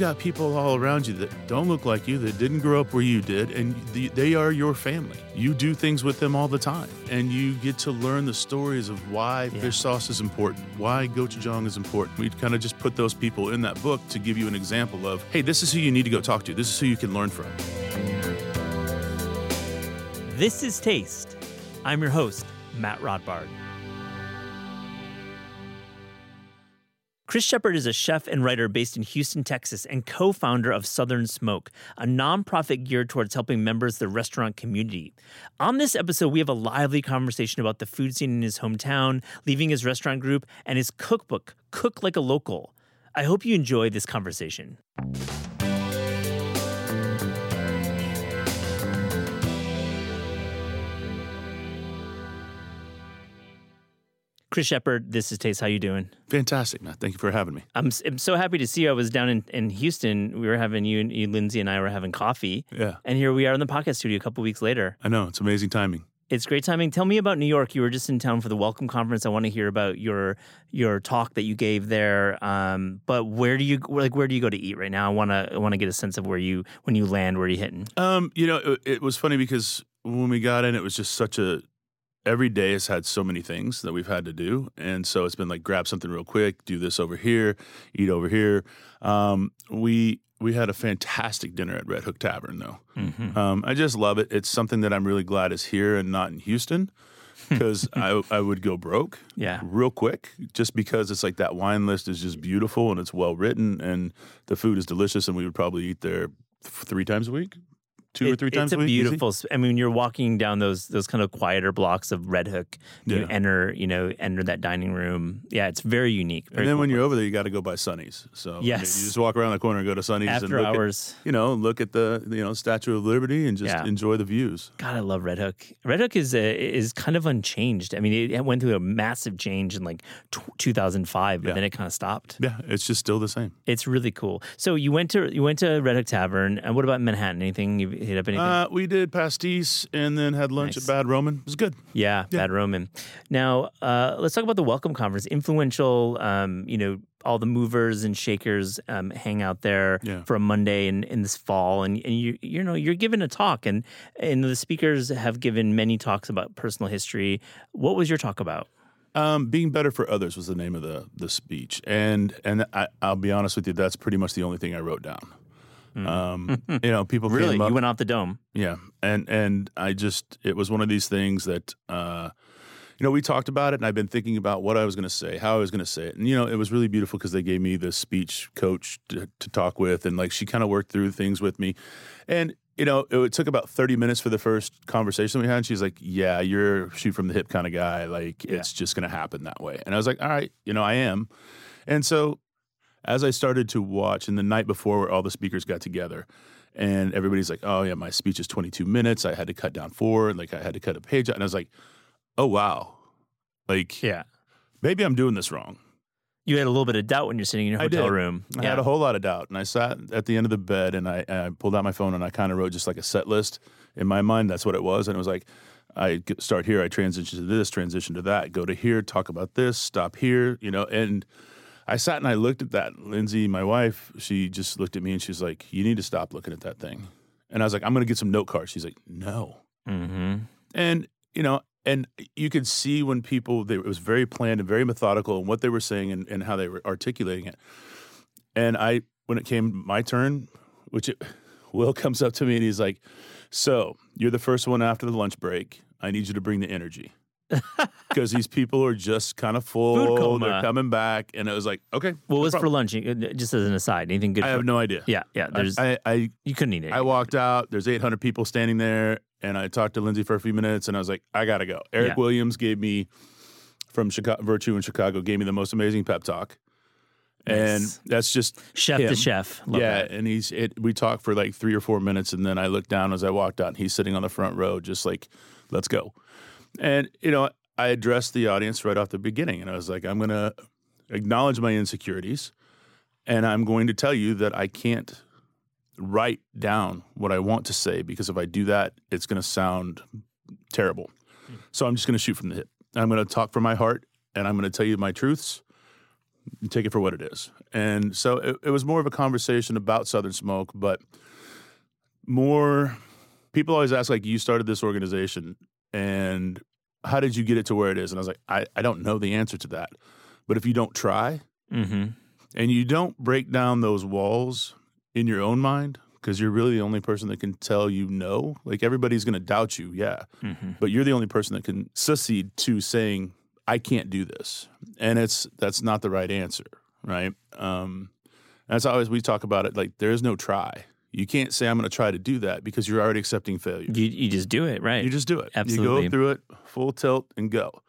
got people all around you that don't look like you, that didn't grow up where you did, and they are your family. You do things with them all the time, and you get to learn the stories of why yeah. fish sauce is important, why gochujang is important. We kind of just put those people in that book to give you an example of, hey, this is who you need to go talk to. This is who you can learn from. This is Taste. I'm your host, Matt Rodbard. Chris Shepherd is a chef and writer based in Houston, Texas, and co founder of Southern Smoke, a nonprofit geared towards helping members of the restaurant community. On this episode, we have a lively conversation about the food scene in his hometown, leaving his restaurant group, and his cookbook, Cook Like a Local. I hope you enjoy this conversation. Chris Shepherd, this is Taste. How you doing? Fantastic, man. Thank you for having me. I'm, I'm so happy to see you. I was down in, in Houston. We were having you and you, Lindsay and I were having coffee. Yeah. And here we are in the podcast studio a couple weeks later. I know. It's amazing timing. It's great timing. Tell me about New York. You were just in town for the Welcome Conference. I want to hear about your your talk that you gave there. Um, but where do you like where do you go to eat right now? I want to I want to get a sense of where you when you land, where are you hitting? Um, you know, it, it was funny because when we got in, it was just such a every day has had so many things that we've had to do. And so it's been like grab something real quick, do this over here, eat over here. Um, we we had a fantastic dinner at Red Hook Tavern though. Mm-hmm. Um, I just love it. It's something that I'm really glad is here and not in Houston. Because I, I would go broke yeah. real quick just because it's like that wine list is just beautiful and it's well written and the food is delicious and we would probably eat there three times a week two it, or three times. It's a, a beautiful. I mean, you're walking down those those kind of quieter blocks of Red Hook. You yeah. enter, you know, enter that dining room. Yeah, it's very unique. Very and then cool when place. you're over there, you got to go by Sonny's. So yes, I mean, you just walk around the corner and go to Sonny's after and look hours. At, you know, look at the you know Statue of Liberty and just yeah. enjoy the views. God, I love Red Hook. Red Hook is a, is kind of unchanged. I mean, it went through a massive change in like t- 2005, but yeah. then it kind of stopped. Yeah, it's just still the same. It's really cool. So you went to you went to Red Hook Tavern, and what about Manhattan? Anything you hit up anything? Uh, we did pastis and then had lunch nice. at Bad Roman. It was good. Yeah, yeah. Bad Roman. Now, uh, let's talk about the Welcome Conference. Influential, um, you know, all the movers and shakers um, hang out there yeah. for a Monday in, in this fall, and, and you you know you're giving a talk, and and the speakers have given many talks about personal history. What was your talk about? Um, being better for others was the name of the the speech, and and I, will be honest with you, that's pretty much the only thing I wrote down. Mm. Um, you know, people really you went off the dome. Yeah, and and I just it was one of these things that uh, you know we talked about it, and I've been thinking about what I was going to say, how I was going to say it, and you know it was really beautiful because they gave me the speech coach to, to talk with, and like she kind of worked through things with me, and you know, it took about 30 minutes for the first conversation we had. And she's like, Yeah, you're shoot from the hip kind of guy. Like, yeah. it's just going to happen that way. And I was like, All right, you know, I am. And so as I started to watch, and the night before, where all the speakers got together, and everybody's like, "Oh yeah, my speech is 22 minutes. I had to cut down four, like I had to cut a page out." And I was like, "Oh wow, like yeah, maybe I'm doing this wrong." You had a little bit of doubt when you're sitting in your hotel I room. I yeah. had a whole lot of doubt, and I sat at the end of the bed, and I, I pulled out my phone, and I kind of wrote just like a set list in my mind. That's what it was, and it was like. I start here, I transition to this, transition to that, go to here, talk about this, stop here, you know, and I sat and I looked at that. Lindsay, my wife, she just looked at me and she's like, "You need to stop looking at that thing." And I was like, "I'm going to get some note cards." She's like, "No." Mm-hmm. And you know, and you could see when people they, it was very planned and very methodical in what they were saying and, and how they were articulating it. And I, when it came my turn, which it, Will comes up to me and he's like, "So you're the first one after the lunch break. I need you to bring the energy." because these people are just kind of full. They're coming back, and it was like, okay. What no was problem. for lunch? Uh, just as an aside, anything good? I have no idea. Yeah, yeah. There's, I, I, you couldn't eat it. I walked out. There's 800 people standing there, and I talked to Lindsay for a few minutes, and I was like, I gotta go. Erick yeah. Williams gave me from Chicago, Virtue in Chicago, gave me the most amazing pep talk. Nice. And that's just chef him. to chef. Love yeah, that. and he's it. We talked for like three or four minutes, and then I looked down as I walked out, and he's sitting on the front row, just like, "Let's go." And you know, I addressed the audience right off the beginning, and I was like, I'm going to acknowledge my insecurities, and I'm going to tell you that I can't write down what I want to say because if I do that, it's going to sound terrible. Mm. So I'm just going to shoot from the hip. I'm going to talk from my heart, and I'm going to tell you my truths. Take it for what it is. And so it, it was more of a conversation about Southern Smoke, but more people always ask, like, you started this organization and how did you get it to where it is? And I was like, I, I don't know the answer to that. But if you don't try Mm-hmm. and you don't break down those walls in your own mind, because you're really the only person that can tell you no, like everybody's going to doubt you, yeah. Mm-hmm. But you're the only person that can succeed to saying, I can't do this. And it's that's not the right answer, right? Um, that's always we talk about it like there is no try. You can't say I'm going to try to do that because you're already accepting failure. You you just do it right. You just do it. Absolutely. You go through it full tilt and go.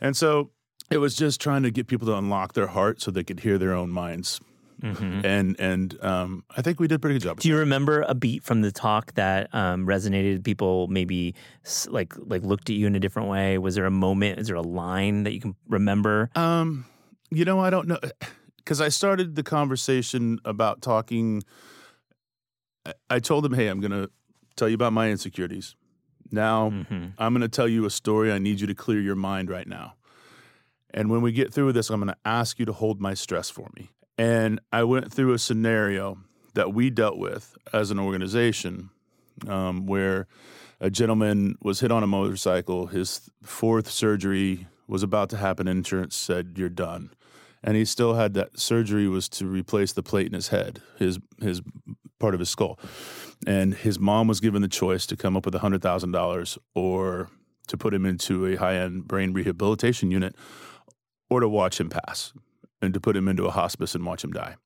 And so it was just trying to get people to unlock their heart so they could hear their own minds. Mhm. And and um, I think we did a pretty good job. Do you remember a beat from the talk that um, resonated? People maybe like like looked at you in a different way. Was there a moment? Is there a line that you can remember? Um, you know, I don't know because I started the conversation about talking. I- told them, "Hey, I'm going to tell you about my insecurities. Now, hmm I'm going to tell you a story. I need you to clear your mind right now. And when we get through with this, I'm going to ask you to hold my stress for me." And I went through a scenario that we dealt with as an organization, um, where a gentleman was hit on a motorcycle. His fourth surgery was about to happen. Insurance said, "You're done," and he still had that surgery was to replace the plate in his head, his his part of his skull. And his mom was given the choice to come up with hundred thousand dollars or to put him into a high end brain rehabilitation unit, or to watch him pass and to put him into a hospice and watch him die.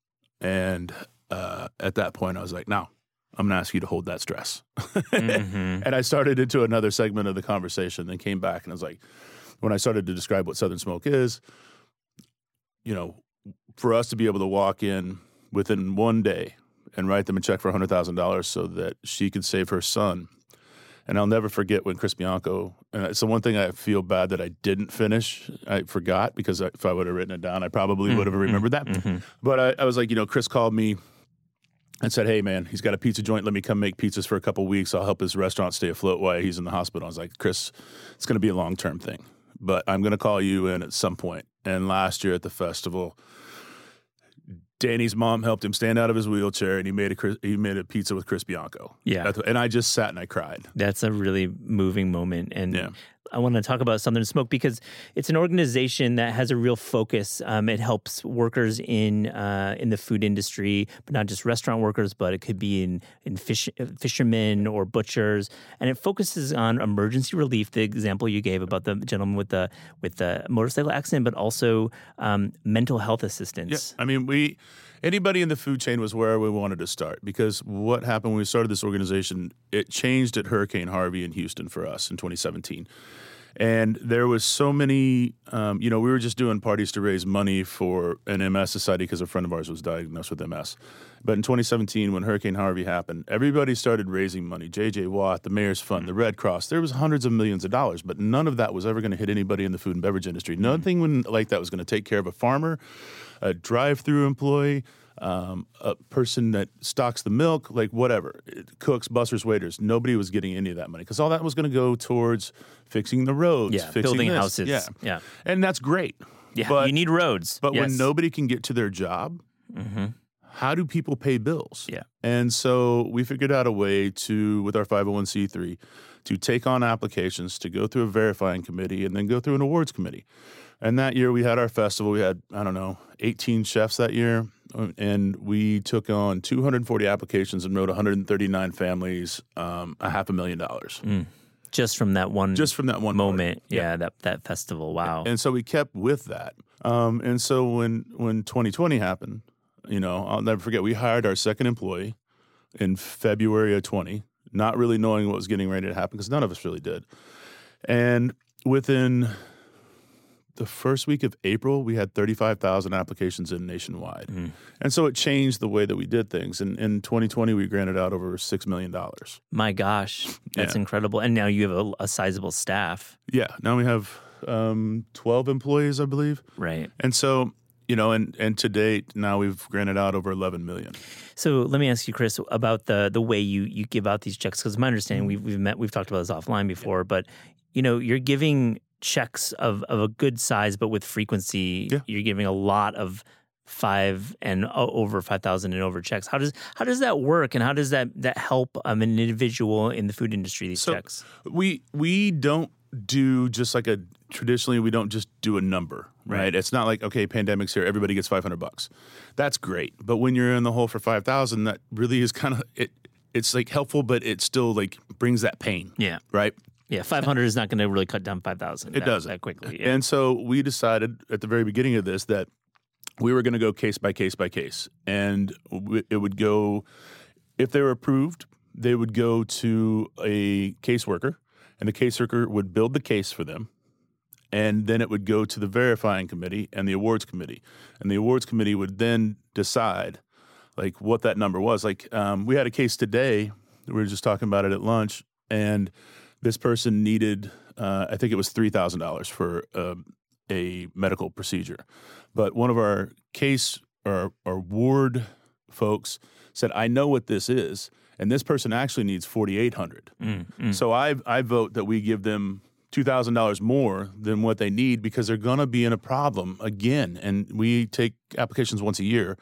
And uh, at that point, I was like, "No, I'm going to ask you to hold that stress." Mhm. and I started into another segment of the conversation, then came back and I was like, when I started to describe what Southern Smoke is, you know, for us to be able to walk in within one day and write them a check for $100,000 so that she could save her son. And I'll never forget when Chris Bianco, and it's the one thing I feel bad that I didn't finish. I forgot because if I would have written it down, I probably would have remembered that. Mhm. But I, I was like, you know, Chris called me and said, "Hey, man, he's got a pizza joint. Let me come make pizzas for a couple weeks. I'll help his restaurant stay afloat while he's in the hospital." I was like, "Chris, it's going to be a long term thing, but I'm going to call you in at some point." And last year at the festival, Danny's mom helped him stand out of his wheelchair, and he made a he made a pizza with Chris Bianco. Yeah. And I just sat and I cried. That's a really moving moment. And Yeah. I want to talk about Southern Smoke because it's an organization that has a real focus. Um, it helps workers in uh, in the food industry, but not just restaurant workers, but it could be in in fish, fishermen or butchers. And it focuses on emergency relief. The example you gave about the gentleman with the with the motorcycle accident, but also um, mental health assistance. Yeah. I mean, we anybody in the food chain was where we wanted to start because what happened when we started this organization, it changed at Hurricane Harvey in Houston for us in 2017. And there was so many, um, you know, we were just doing parties to raise money for an MS society because a friend of ours was diagnosed with MS. But in 2017, when Hurricane Harvey happened, everybody started raising money. J.J. Watt, the Mayor's Fund, the Red Cross. There was hundreds of millions of dollars, but none of that was ever going to hit anybody in the food and beverage industry. Nothing when, like that was going to take care of a farmer, a drive-through employee, um, a person that stocks the milk, like whatever, cooks, bussers, waiters. Nobody was getting any of that money because all that was going to go towards fixing the roads, Yeah, fixing building this. houses. Yeah, yeah, and that's great. yeah. But- you need roads. But when nobody can get to their job, Mhm. how do people pay bills? Yeah. And so we figured out a way to, with our 501c3, to take on applications, to go through a verifying committee, and then go through an awards committee. And that year we had our festival. We had, I don't know, 18 chefs that year. And we took on 240 applications and wrote 139 families um, a half a million dollars just from that one just from that one moment. Yeah, that that festival. Wow. And so we kept with that. Um, and so when when 2020 happened, you know, I'll never forget. We hired our second employee in February of 20, not really knowing what was getting ready to happen because none of us really did. And within the first week of April, we had 35,000 applications in nationwide. Mm. And so it changed the way that we did things. And in 2020, we granted out over $6 million. My gosh, that's Yeah. incredible. And now you have a, a sizable staff, Yeah. Now we have um, 12 employees, I believe. right? And so, you know, and and to date, now we've granted out over 11 million. So let me ask you, Chris, about the the way you you give out these checks. Because my understanding, we've we've met, we've talked about this offline before, but you know, you're giving checks of, of a good size, but with frequency, Yeah. you're giving a lot of five and over five thousand and over checks. How does how does that work, and how does that that help um, an individual in the food industry? These So- checks. We we don't do just like a traditionally we don't just do a number, right? Right. It's not like okay, pandemic's here, everybody gets 500 bucks. That's great. But when you're in the hole for 5,000, that really is kind of it it's like helpful but it still like brings that pain, Yeah, right? Yeah. Five hundred is not going to really cut down five thousand. It doesn't. that quickly. Yeah. And so we decided at the very beginning of this that we were going to go case by case by case, and it would go if they were approved, they would go to a caseworker, and the caseworker would build the case for them, and then it would go to the verifying committee and the awards committee, and the awards committee would then decide like what that number was. Like um, we had a case today, we were just talking about it at lunch, and this person needed, uh, I think it was three thousand dollars for um a medical procedure, but one of our case or our ward folks said, "I know what this is." And this person actually needs forty eight hundred. Mm, mm. So I I vote that we give them two thousand dollars more than what they need because they're going to be in a problem again. And we take applications once a year.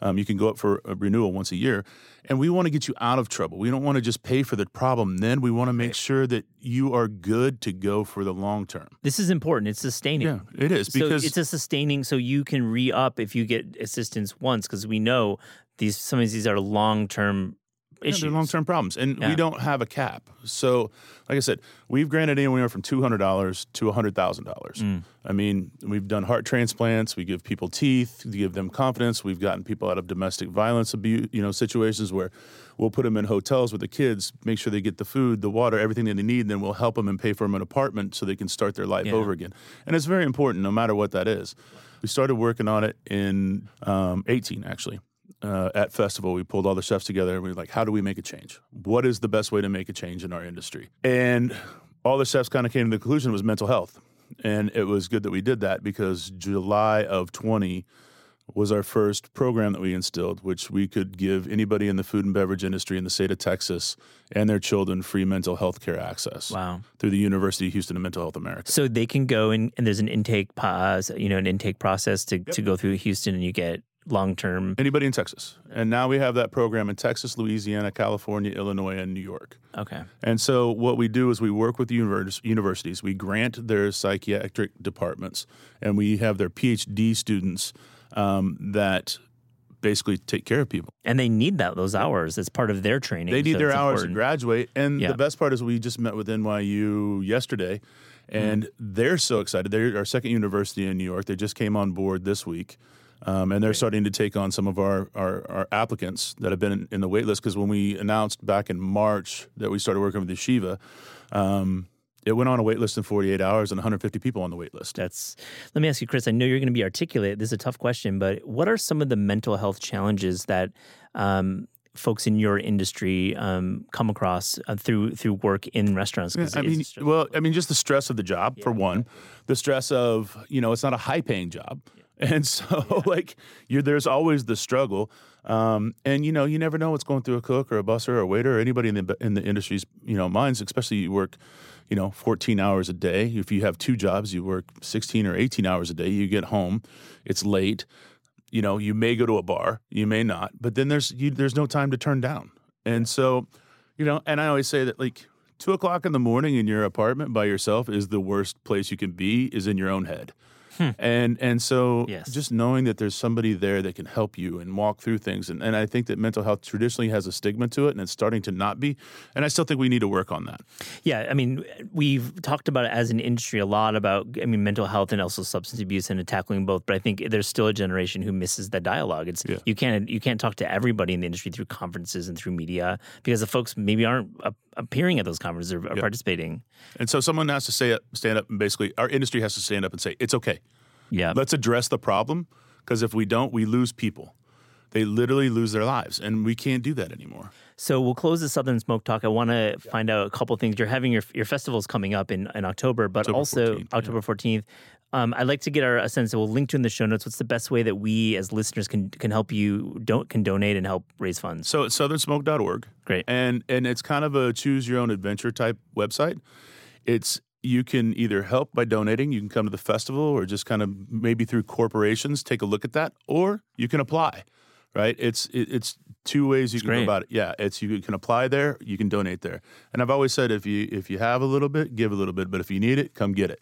Um, you can go up for a renewal once a year, and we want to get you out of trouble. We don't want to just pay for the problem. Then we want to make sure that you are good to go for the long term. This is important. It's sustaining. Yeah, it is so because it's a sustaining, so you can re up if you get assistance once, because we know these some of these are long term issues. they're long term problems, and Yeah. we don't have a cap. So, like I said, we've granted anywhere from two hundred dollars to hundred thousand dollars. Mm. I mean, we've done heart transplants. We give people teeth to give them confidence. We've gotten people out of domestic violence abuse, you know, situations where we'll put them in hotels with the kids, make sure they get the food, the water, everything that they need. And then we'll help them and pay for them an apartment so they can start their life Yeah. over again. And it's very important, no matter what that is. We started working on it in um, 18, actually uh, at festival, we pulled all the chefs together and we were like, how do we make a change? What is the best way to make a change in our industry? And all the chefs kind of came to the conclusion was mental health. And it was good that we did that because July of 20 was our first program that we instilled, which we could give anybody in the food and beverage industry in the state of Texas and their children free mental health care access Wow. through the University of Houston and Mental Health America. So they can go and, and there's an intake pause, you know, an intake process to, to go through Houston and you get long term. Anybody in Texas. And now we have that program in Texas, Louisiana, California, Illinois, and New York. Okay. And so what we do is we work with the univers- universities. We grant their psychiatric departments, and we have their PhD students um, that basically take care of people. And they need that those hours. It's part of their training. They need so their hours important. to graduate. And Yeah. the best part is we just met with NYU yesterday, and Mm-hmm. they're so excited. They're our second university in New York. They just came on board this week. Um, and they're starting to take on some of our, our, our applicants that have been in, in the wait list. Because when we announced back in March that we started working with Yeshiva, um, it went on a wait list in 48 hours and 150 people on the wait list. That's. Let me ask you, Chris. I know you're going to be articulate. This is a tough question, but what are some of the mental health challenges that um, folks in your industry um, come across uh, through through work in restaurants? 'Cause I mean, well, I mean, just the stress of the job for one, the stress of you know it's not a high paying job, and so like you're there's always the struggle, um, and you know you never know what's going through a cook or a busser or a waiter or anybody in the in the industry's you know minds, especially you work. You know, 14 hours a day. If you have two jobs, you work 16 or 18 hours a day. You get home, it's late. You know, you may go to a bar, you may not, but then there's you, there's no time to turn down. And so, you know, and I always say that like two o'clock in the morning in your apartment by yourself is the worst place you can be is in your own head. Hmm. And and so Yes. just knowing that there's somebody there that can help you and walk through things. And, and I think that mental health traditionally has a stigma to it and it's starting to not be. And I still think we need to work on that. Yeah, I mean, we've talked about it as an industry a lot about, I mean, mental health and also substance abuse and tackling both. But I think there's still a generation who misses that dialogue. It's Yeah. you can't you can't talk to everybody in the industry through conferences and through media because the folks maybe aren't appearing at those conferences or, or participating. And so someone has to say up, stand up and basically our industry has to stand up and say, it's okay. Yeah, Let's address the problem because if we don't, we lose people. They literally lose their lives, and we can't do that anymore. So we'll close the Southern Smoke Talk. I want to find out a couple things. You're having your your festivals coming up in, in October, but October also 14th. October 14th. Um, I'd like to get our a sense. We'll link to in the show notes. What's the best way that we as listeners can can help you don't can donate and help raise funds? So it's southernsmoke.org. Great. And and it's kind of a choose your own adventure type website. It's you can either help by donating. You can come to the festival, or just kind of maybe through corporations take a look at that, or you can apply. Right? It's it, it's two ways you can great. go about it. Yeah, it's you can apply there, you can donate there, and I've always said if you if you have a little bit, give a little bit, but if you need it, come get it.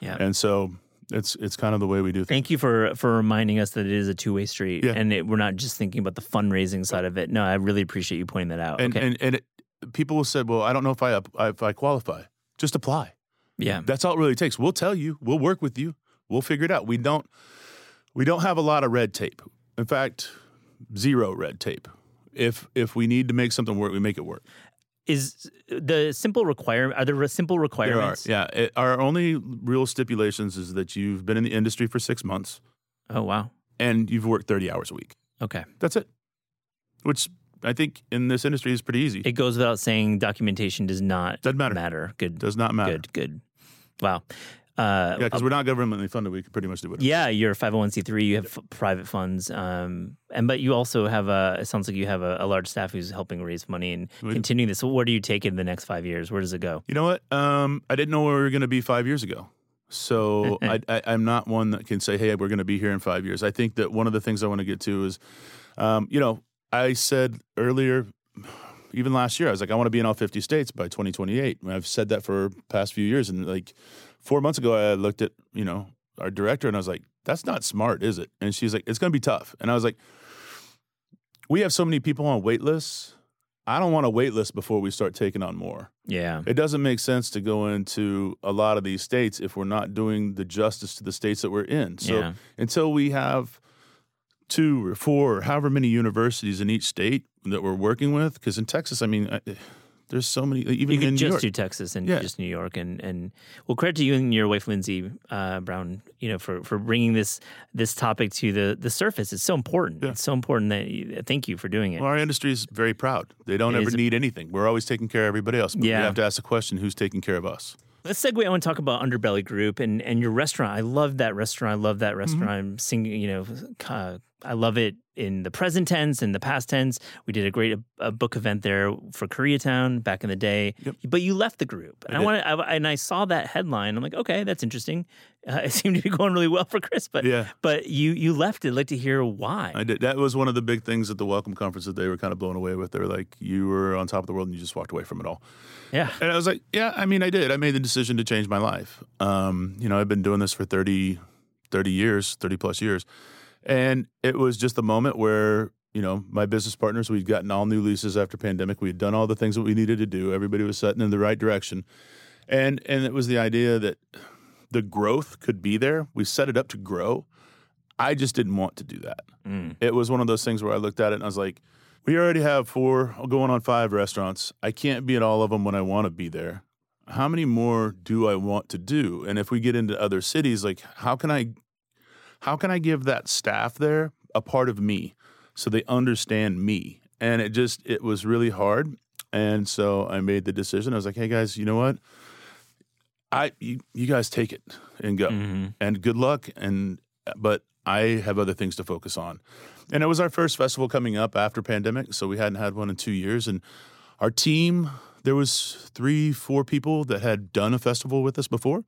Yeah. And so it's it's kind of the way we do things. Thank you for for reminding us that it is a two way street, Yeah. and it, we're not just thinking about the fundraising side of it. No, I really appreciate you pointing that out. And okay, and and it, people said, well, I don't know if I if I qualify. Just apply. yeah, That's all it really takes. We'll tell you. We'll work with you. We'll figure it out. We don't we don't have a lot of red tape. In fact, zero red tape. If if we need to make something work, we make it work. Is the simple requirement? Are there re- simple There are. requirements? Yeah. It, our only real stipulations is that you've been in the industry for six months Oh wow. and you've worked thirty hours a week. Okay. That's it. Which I think in this industry is pretty easy. It goes without saying, documentation does not Doesn't matter. Matter. Good. Does not matter. Good. Good. Wow. Uh, Yeah, because we're not governmentally funded. We can pretty much do whatever. Yeah, you're a 501c3. You have f- private funds, um, and but you also have a. It sounds like you have a, a large staff who's helping raise money and We continuing this. So where do you take it in the next five years? Where does it go? You know what? Um, I didn't know where we were going to be five years ago. So I, I, I'm not one that can say, hey, we're going to be here in five years. I think that one of the things I want to get to is, um, you know, I said earlier, even last year, I was like, I want to be in all 50 states by 2028. I've said that for past few years. And like four months ago, I looked at, you know, our director and I was like, that's not smart, is it? And she's like, it's going to be tough. And I was like, we have so many people on wait lists. I don't want a wait list before we start taking on more. Yeah. It doesn't make sense to go into a lot of these states if we're not doing the justice to the states that we're in. So Yeah. until we have two or four or however many universities in each state that we're working with, because in Texas, I mean, I, there's so many, even You could in New just York. do Texas and Yeah. just New York and and well, credit to you and your wife Lindsay uh, Brown, you know, for for bringing this this topic to the the surface. It's so important. Yeah. It's so important that you, thank you for doing it. well, our industry is very proud. They don't It ever is- need anything. We're always taking care of everybody else. But Yeah. we have to ask the question who's taking care of us? Let's segue. I want to talk about Underbelly Group and and your restaurant. I love that restaurant. I love that Mm-hmm. restaurant. I'm singing, you know, uh, I love it in the present tense and the past tense. We did a great uh, book event there for Koreatown back in the day. Yep. But you left the group, and I, did. want I, and I saw that headline. I'm like, okay, that's interesting. Uh, it seemed to be going really well for Chris, but Yeah. but you you left it. I'd like to hear why. I did. That was one of the big things at the welcome conference that they were kind of blown away with. They were like, you were on top of the world and you just walked away from it all. yeah, And I was like, yeah, I mean, I did. I made the decision to change my life. Um, you know, I've been doing this for 30, 30 years, 30 plus years. And it was just the moment where, you know, my business partners, we'd gotten all new leases after pandemic. We had done all the things that we needed to do. Everybody was setting in the right direction. And and it was the idea that the growth could be there. We set it up to grow. I just didn't want to do that. Mm. It was one of those things where I looked at it and I was like, we already have four, going on five restaurants. I can't be at all of them when I want to be there. How many more do I want to do? And if we get into other cities, like how can I how can I give that staff there a part of me so they understand me? And it just it was really hard. And so I made the decision. I was like, hey guys, you know what? I you, you guys take it and go Mhm. and good luck and but I have other things to focus on. And it was our first festival coming up after pandemic, so we hadn't had one in 2 years and our team there was 3 4 people that had done a festival with us before.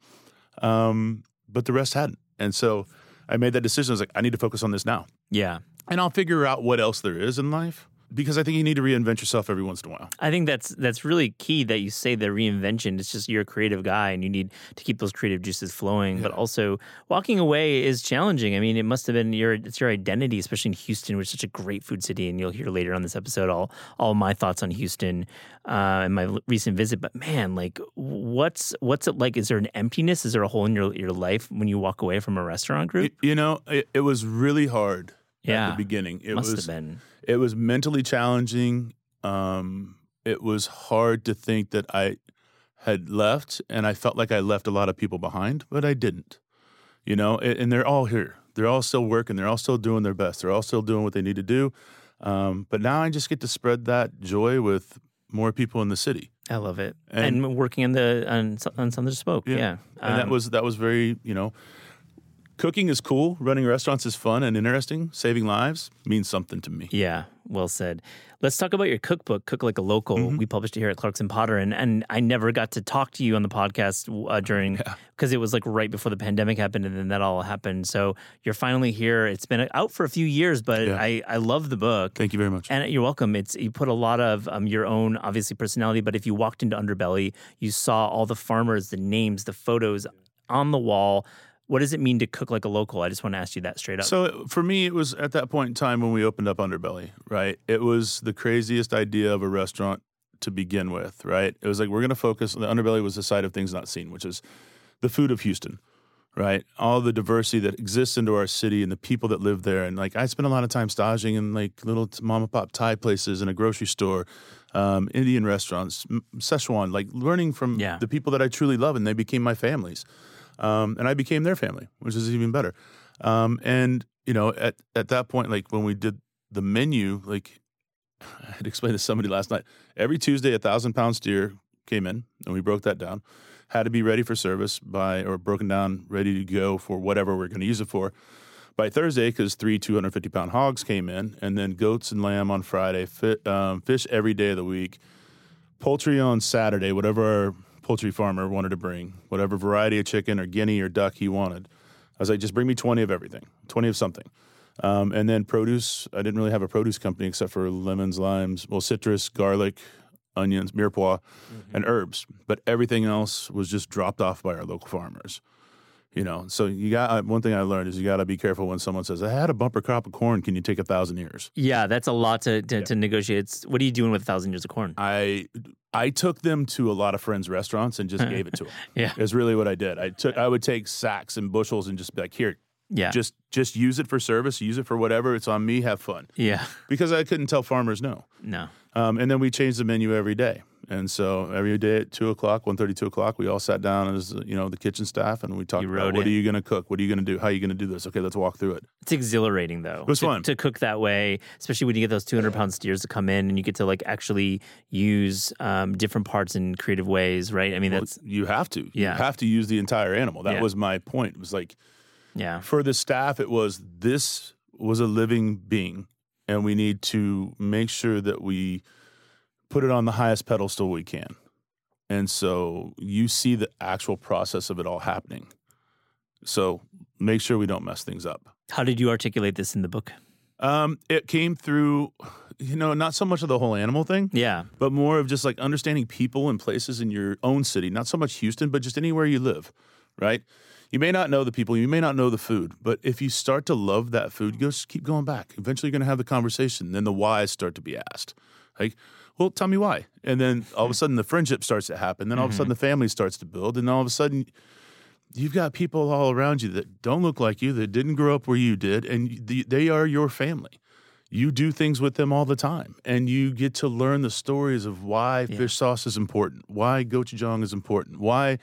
Um, but the rest hadn't. And so I made that decision. I was like I need to focus on this now. yeah. And I'll figure out what else there is in life because I think you need to reinvent yourself every once in a while. I think that's that's really key that you say the reinvention. It's just you're a creative guy and you need to keep those creative juices flowing. But also walking away is challenging. I mean, it must have been your it's your identity, especially in Houston, which is such a great food city. And you'll hear later on this episode all all my thoughts on Houston uh, and my recent visit. But man, like what's what's it like? Is there an emptiness? Is there a hole in your your life when you walk away from a restaurant group? Y- You know, it, it was really hard Yeah. at the beginning. It must was been. it was mentally challenging. Um, it was hard to think that I had left, and I felt like I left a lot of people behind, but I didn't. You know, and, and they're all here. They're all still working. They're all still doing their best. They're all still doing what they need to do. Um, but now I just get to spread that joy with more people in the city, I love it. And, And- working on the on, on Southern Smoke. Yeah. Yeah. and that Um, was that was very you know. Cooking is cool. Running restaurants is fun and interesting. Saving lives means something to me. Yeah, well said. Let's talk about your cookbook, Cook Like a Local. Mm-hmm. We published it here at Clarkson Potter, and, and I never got to talk to you on the podcast uh, during because it was like right before the pandemic happened, and then that all happened. So you're finally here. It's been out for a few years, but Yeah. I I love the book. Thank you very much. And you're welcome. It's you put a lot of um, your own obviously personality, but if you walked into Underbelly, you saw all the farmers, the names, the photos on the wall. What does it mean to cook like a local? I just want to ask you that straight up. So for me, it was at that point in time when we opened up Underbelly, right? It was the craziest idea of a restaurant to begin with, right? It was like we're going to focus. The Underbelly was the side of things not seen, which is the food of Houston, right? All the diversity that exists into our city and the people that live there. And like I spent a lot of time staging in like little mom and pop Thai places and a grocery store, um, Indian restaurants, Szechuan, like learning from Yeah. the people that I truly love, and they became my families um, and I became their family, which is even better. Um, and you know, at at that point, like when we did the menu, like I had explained to somebody last night, every Tuesday a thousand pound steer came in, and we broke that down. Had to be ready for service by or broken down, ready to go for whatever we're going to use it for. By Thursday, because three 250 pound hogs came in, and then goats and lamb on Friday, fi- um, fish every day of the week, poultry on Saturday, whatever our poultry farmer wanted to bring, whatever variety of chicken or guinea or duck he wanted. I was like, just bring me 20 of everything, 20 of something. Um, and then produce, I didn't really have a produce company except for lemons, limes, well, citrus, garlic, onions, mirepoix, and herbs. But everything else was just dropped off by our local farmers. You know, so you got uh, one thing I learned is you got to be careful when someone says, "I had a bumper crop of corn. Can you take a thousand ears?" yeah, that's a lot to to, to negotiate. It's, what are you doing with a thousand years of corn? I I took them to a lot of friends' restaurants and just gave it to them. Yeah. is really what I did. I took I would take sacks and bushels and just be like, here, Yeah, just just use it for service, use it for whatever. It's on me. Have fun yeah, because I couldn't tell farmers no. no, Um, and then we changed the menu every day. And so every day at two o'clock, 1.30, 2 o'clock, we all sat down as you know the kitchen staff and we talked about what it. are you going to cook, what are you going to do, how are you going to do this? Okay, let's walk through it. it's exhilarating though. was to, fun. to cook that way, especially when you get those two hundred pound steers to come in and you get to like actually use um, different parts in creative ways, right? I mean, Well, that's you have to, Yeah. you have to use the entire animal. That Yeah. was my point. It was like yeah, for the staff, it was this was a living being, and we need to make sure that we put it on the highest pedestal we can. And so you see the actual process of it all happening. So make sure we don't mess things up. How did you articulate this in the book? Um, it came through, you know, not so much of the whole animal thing, Yeah, but more of just like understanding people and places in your own city, not so much Houston, but just anywhere you live, right? You may not know the people, you may not know the food, but if you start to love that food, you just keep going back. Eventually, you're going to have the conversation. Then the whys start to be asked. Like, well, tell me why. And then all of a sudden, the friendship starts to happen. Then all of a sudden, the family starts to build. And all of a sudden, you've got people all around you that don't look like you, that didn't grow up where you did, and they are your family. You do things with them all the time, and you get to learn the stories of why fish sauce is important, why gochujang is important, why,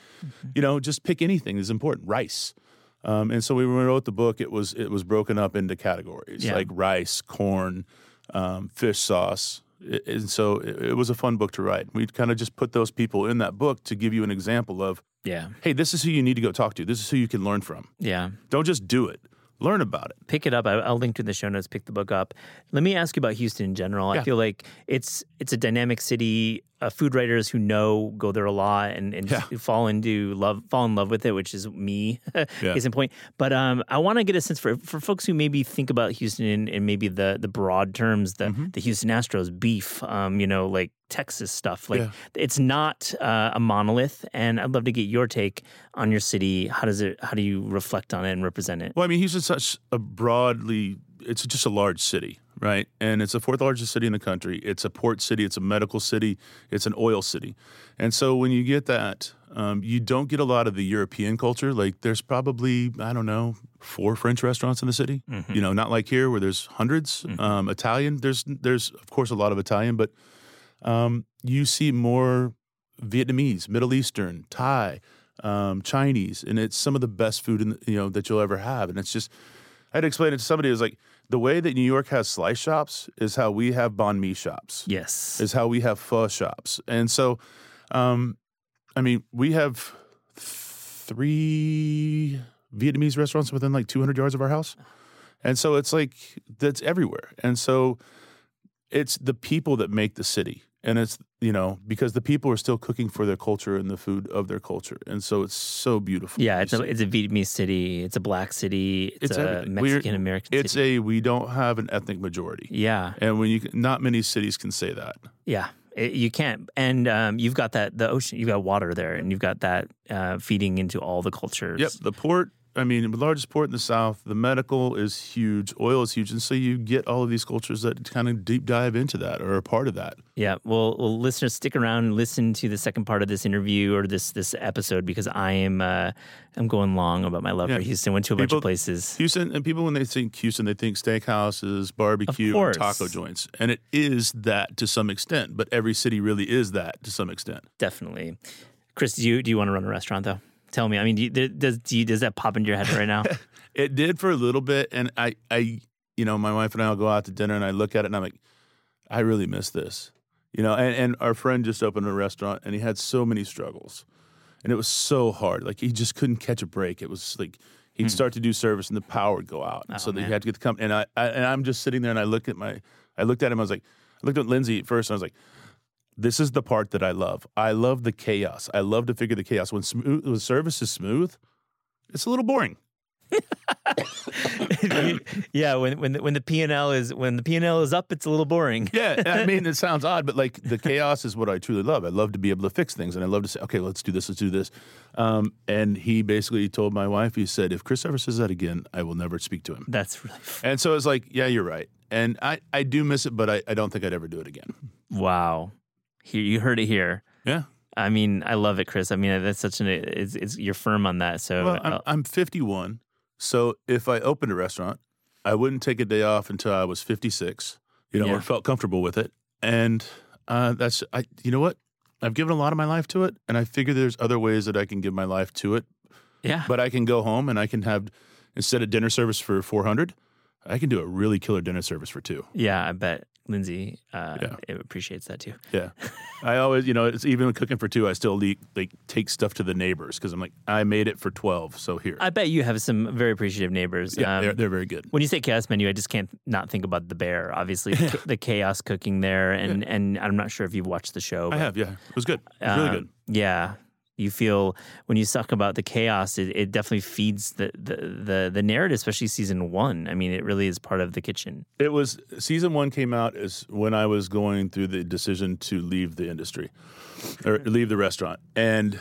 you know, just pick anything is important. Rice, um, and so when we wrote the book, it was it was broken up into categories Yeah. like rice, corn, um, fish sauce, and so it, was a fun book to write. We kind of just put those people in that book to give you an example of yeah, hey, this is who you need to go talk to. This is who you can learn from. yeah. Don't just do it. Learn about it. pick it up. I'll link to the show notes. Pick the book up. Let me ask you about Houston in general. I feel like it's it's a dynamic city. Uh, food writers who know go there a lot and, and Yeah. fall into love, fall in love with it, which is me, Yeah. case in point. But um, I want to get a sense for for folks who maybe think about Houston in, in maybe the the broad terms, the Mm-hmm. the Houston Astros, beef, um, you know, like Texas stuff. Like Yeah. it's not uh, a monolith, and I'd love to get your take on your city. How does it? How do you reflect on it and represent it? Well, I mean, Houston's such a broadly, it's just a large city, right? And it's the fourth largest city in the country. It's a port city, it's a medical city, it's an oil city. And so when you get that, um, you don't get a lot of the European culture. Like there's probably, I don't know, four French restaurants in the city. You know, not like here where there's 100s Um, Italian, there's, there's of course a lot of Italian, but um, you see more Vietnamese, Middle Eastern, Thai, um, Chinese, and it's some of the best food in the, you know that you'll ever have. And it's just, I had to explain it to somebody. It was like the way that New York has slice shops is how we have banh mi shops, Yes. is how we have pho shops, and so, um, I mean, we have three Vietnamese restaurants within like 200 yards of our house. And so it's like that's everywhere. And so it's the people that make the city. And it's, you know, because the people are still cooking for their culture and the food of their culture. And so it's so beautiful. Yeah, it's a, it's a Vietnamese city. It's a black city. It's, It's a. Mexican American city. it's city. a we don't have an ethnic majority. yeah, And when you not many cities can say that. yeah. It- you can't, and um, you've got that the ocean. You've got water there, and you've got that uh, feeding into all the cultures. Yep, the port. I mean, the largest port in the south. The medical is huge. Oil is huge, and so you get all of these cultures that kind of deep dive into that or are a part of that. Yeah, well, well, listeners, stick around and listen to the second part of this interview or this this episode because I am uh, I'm going long about my love Yeah. for Houston. Went to a bunch of places. Houston, and people when they think Houston, they think steakhouses, barbecue, taco joints, and it is that to some extent. But every city really is that to some extent. Definitely, Chris. Do you do you want to run a restaurant though? Tell me. I mean, do you, does do you, does that pop into your head right now? It did for a little bit, and I, I, you know, my wife and I will go out to dinner, and I look at it, and I'm like, I really miss this, you know. And, and our friend just opened a restaurant, and he had so many struggles, and it was so hard. Like he just couldn't catch a break. It was like he'd start to do service, and the power would go out, Hmm. Oh, so that he had to get the company. And I, I, and I'm just sitting there, and I look at my, I looked at him, I was like, I looked at Lindsay at first, and I was like. This is the part that I love. I love the chaos. I love to figure the chaos. When smooth, when service is smooth, it's a little boring. yeah, when when the, when the P and L is when the P and L is up, it's a little boring. Yeah, I mean, it sounds odd, but like the chaos is what I truly love. I love to be able to fix things, and I love to say, okay, let's do this, let's do this. Um, and he basically told my wife, he said, if Chris ever says that again, I will never speak to him. That's really f- And so it's like, yeah, you're right. And I, I do miss it, but I, I don't think I'd ever do it again. wow. Here you heard it here. Yeah. I mean, I love it, Chris. I mean, that's such an it's, it's you're firm on that. So Well, I'm, uh, I'm 51. So if I opened a restaurant, I wouldn't take a day off until I was 56, you know, Yeah. or felt comfortable with it. And uh, that's, I, you know what? I've given a lot of my life to it, and I figure there's other ways that I can give my life to it. yeah, But I can go home and I can have, instead of dinner service for 400, I can do a really killer dinner service for two. yeah. I bet Lindsay uh, Yeah. appreciates that too. Yeah. I always, you know, it's even cooking for two, I still le- like take stuff to the neighbors because I'm like, I made it for 12, so here. I bet you have some very appreciative neighbors. yeah, Um, they're, they're very good. when you say chaos menu, I just can't not think about the bear. Obviously, the, the chaos cooking there, and and I'm not sure if you've watched the show. I have, yeah. It was good. It was really um, good. Yeah, you feel when you talk about the chaos, it, it definitely feeds the, the the the narrative, especially season one. I mean, it really is part of the kitchen. It was season one came out is when I was going through the decision to leave the industry or leave the restaurant. And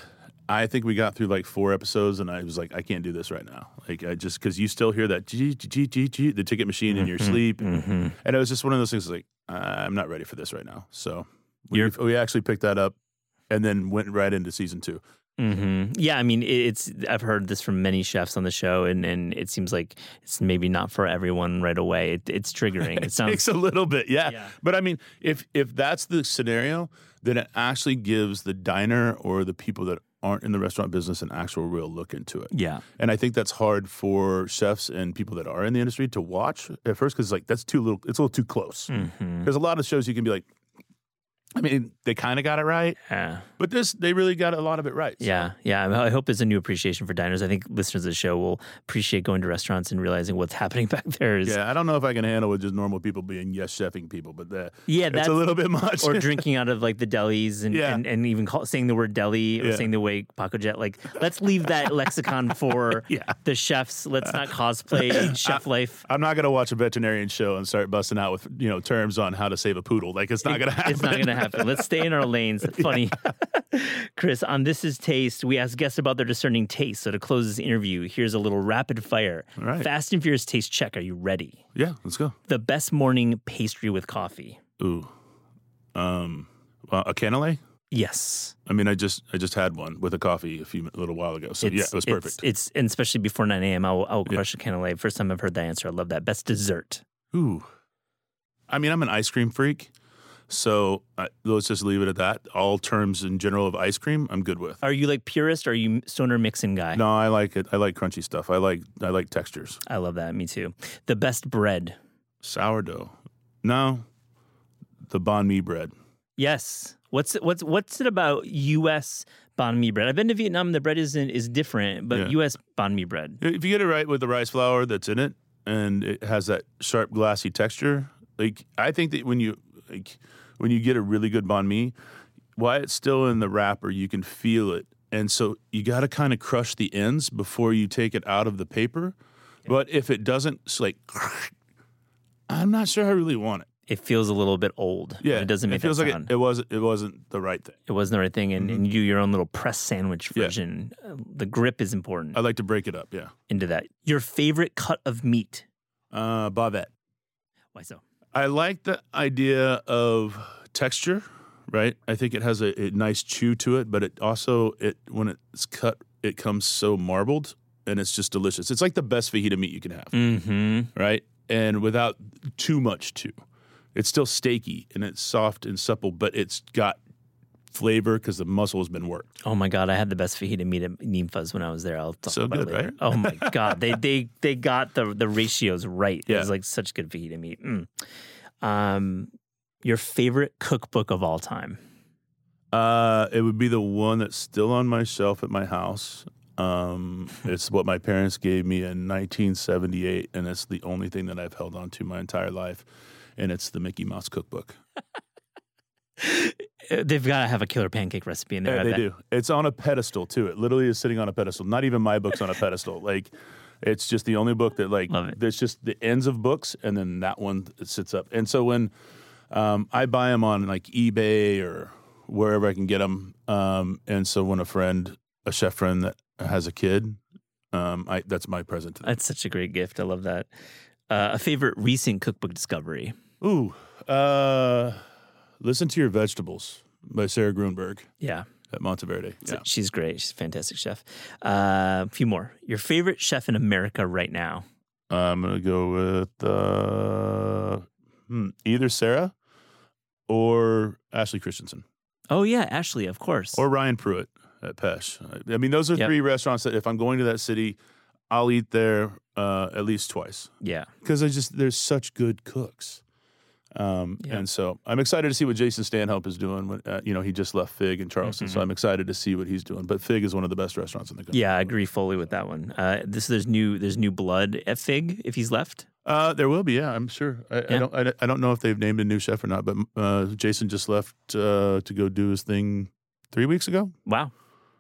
I think we got through like four episodes and I was like, I can't do this right now. Like I just because you still hear that G G G G the ticket machine in your mm-hmm. sleep. Mm-hmm. And it was just one of those things like, I'm not ready for this right now. So we, we actually picked that up and then went right into season two. hmm Yeah, I mean, it's I've heard this from many chefs on the show, and and it seems like it's maybe not for everyone right away. It, it's triggering. It It sounds takes a little bit, yeah. Yeah. But I mean, if if that's the scenario, then it actually gives the diner or the people that aren't in the restaurant business an actual real look into it. yeah. And I think that's hard for chefs and people that are in the industry to watch at first because like that's too little. It's a little too close. hmm There's a lot of shows you can be like, I mean, they kind of got it right, Yeah. but this they really got a lot of it right. So- Yeah, yeah. I hope there's a new appreciation for diners. I think listeners of the show will appreciate going to restaurants and realizing what's happening back there. Is, Yeah, I don't know if I can handle with just normal people being yes chefing people, but that yeah, that's a little bit much. or drinking out of like the delis and Yeah. and, and even call, saying the word deli or Yeah. saying the way Pacojet. Like, let's leave that lexicon for Yeah. the chefs. Let's not cosplay chef life. I'm not gonna watch a veterinarian show and start busting out with you know terms on how to save a poodle. Like it's not gonna happen. It's not going to happen. Let's stay in our lanes. Funny. Chris, on This Is Taste, we ask guests about their discerning taste. So to close this interview, here's a little rapid fire. All right. Fast and Furious taste check. Are you ready? Yeah, let's go. The best morning pastry with coffee. Ooh, um, well, a cannelé. Yes. I mean, I just I just had one with a coffee a few a little while ago. So yeah, it was it's- perfect. It's, and especially before 9 a.m. I'll, I'll Yeah. crush a cannelé. First time I've heard that answer. I love that. Best dessert. Ooh, I mean, I'm an ice cream freak, so uh, let's just leave it at that. All terms in general of ice cream, I'm good with. Are you like purist or are you stoner mixing guy? No, I like it. I like crunchy stuff. I like I like textures. I love that. Me too. The best bread. Sourdough. No, the banh mi bread. Yes. What's what's what's it about U.S. banh mi bread? I've been to Vietnam. The bread isn't is different, but Yeah. U.S. banh mi bread. If you get it right with the rice flour that's in it, and it has that sharp, glassy texture, like I think that when you like when you get a really good banh mi, while it's still in the wrapper, you can feel it, and so you got to kind of crush the ends before you take it out of the paper. But if it doesn't, it's like I'm not sure I really want it. It feels a little bit old. Yeah, it doesn't make It feels like it, it wasn't. It wasn't the right thing. it wasn't the right thing, and, and you do your own little press sandwich Yeah. version. Uh, The grip is important I like to break it up. Yeah, into that. Your favorite cut of meat? uh, bavette. Why so? I like the idea of texture, right? I think it has a, a nice chew to it, but it also it when it's cut, it comes so marbled and it's just delicious. It's like the best fajita meat you can have, Mm-hmm. right? And without too much chew. It's still steaky and it's soft and supple, but it's got flavor because the muscle has been worked. Oh my god, I had the best fajita meat at Ninfas when I was there. I'll talk So about good, it later. right? Oh my god, they they they got the the ratios right. It Yeah. was like such good fajita meat. Mm. Um, your favorite cookbook of all time? Uh, it would be the one that's still on my shelf at my house. Um, it's what my parents gave me in 1978, and it's the only thing that I've held on to my entire life, and it's the Mickey Mouse Cookbook. They've got to have a killer pancake recipe in there. Yeah, they bet. do. It's on a pedestal too. It literally is sitting on a pedestal. Not even my book's on a pedestal. Like, it's just the only book that like there's just the ends of books, and then that one sits up. And so when um, I buy them on like eBay or wherever I can get them, um, and so when a friend, a chef friend that has a kid, um, I that's my present to them. That's such a great gift. I love that. Uh, a favorite recent cookbook discovery? Ooh, uh, listen to your vegetables by Sarah Grueneberg Yeah, at Monteverde. So Yeah. she's great. She's a fantastic chef. Uh, a few more. Your favorite chef in America right now? I'm gonna go with uh, hmm, either Sarah or Ashley Christensen Oh yeah, Ashley, of course. or Ryan Prewitt at Pêche. I mean, those are Yep. three restaurants that if I'm going to that city, I'll eat there uh, at least twice yeah, because I just there's such good cooks. Um, Yeah. And so I'm excited to see what Jason Stanhope is doing. When, uh, you know, he just left Fig in Charleston, so I'm excited to see what he's doing. But Fig is one of the best restaurants in the country. yeah, I agree fully with that one. Uh, this there's new there's new blood at Fig if he's left. Uh, there will be, yeah, I'm sure. I, Yeah. I don't, I, I don't know if they've named a new chef or not, but uh, Jason just left uh, to go do his thing three weeks ago. Wow,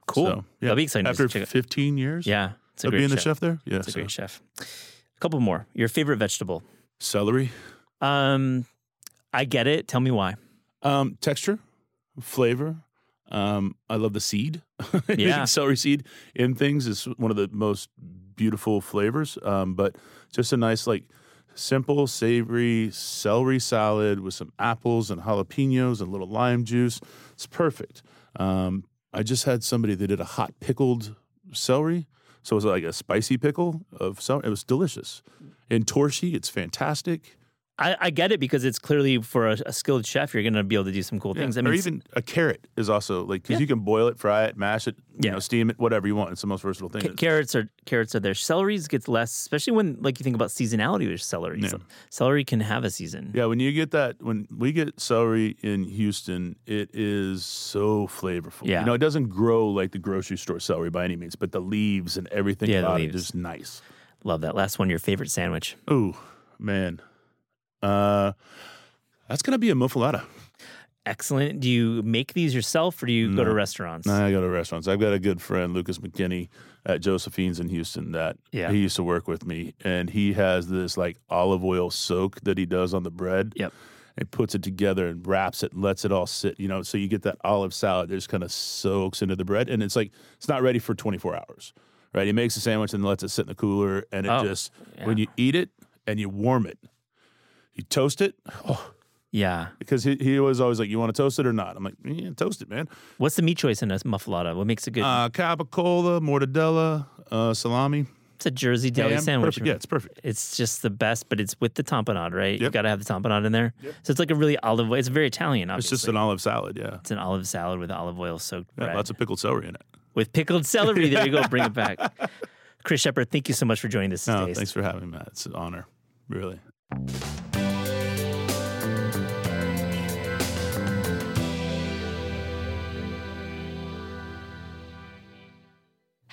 cool. So, yeah. That'll be exciting. to After check out. 15 years, yeah, it's a being chef. the chef there. Yeah, It's a great chef. A couple more. Your favorite vegetable? celery, Um, I get it. Tell me why. um, texture, flavor. Um, I love the seed. Yeah. celery seed in things is one of the most beautiful flavors. Um, but just a nice like simple savory celery salad with some apples and jalapenos and a little lime juice. It's perfect. Um, I just had somebody that did a hot pickled celery. So it was like a spicy pickle of celery. It was delicious. In torshi, it's fantastic. I, I get it because it's clearly for a, a skilled chef, you're going to be able to do some cool Yeah, things. I or mean, even a carrot is also like because Yeah. you can boil it, fry it, mash it, you Yeah. know, steam it, whatever you want. It's the most versatile thing. Ca- carrots are carrots are there. Celeries gets less, especially when like you think about seasonality with celery. Yeah. So- celery can have a season. yeah, when you get that, when we get celery in Houston, it is so flavorful. Yeah. you know, it doesn't grow like the grocery store celery by any means, but the leaves and everything Yeah, about it leaves. nice. Love that. Last one, your favorite sandwich. Ooh, man, uh, that's gonna be a muffaletta. Excellent. Do you make these yourself or do you go to No. restaurants? I go to restaurants. I've got a good friend, Lucas McKinney, at Josephine's in Houston. That Yeah. he used to work with me, and he has this like olive oil soak that he does on the bread. Yep. And puts it together and wraps it, and lets it all sit. You know, so you get that olive salad that just kind of soaks into the bread, and it's like it's not ready for 24 hours. Right? He makes a sandwich and lets it sit in the cooler, and it Oh, just yeah. when you eat it and you warm it, you toast it. Oh, Yeah. because he, he was always like, "You want to toast it or not?" I'm like, "Yeah, toast it, man." What's the meat choice in a muffaletta? What makes it good? Uh, capicola, mortadella, uh, salami. it's a Jersey deli sandwich. Perfect. Yeah, it's perfect. It's just the best, but it's with the tapenade, right? You've got to have the tapenade in there. So it's like a really olive oil. It's very Italian, obviously. It's just an olive salad. Yeah, It's an olive salad with olive oil soaked yeah bread. lots of pickled celery in it. with pickled celery. There you go. Bring it back. Chris Shepherd, thank you so much for joining this. No, Taste. thanks for having me, Matt. It's an honor, really.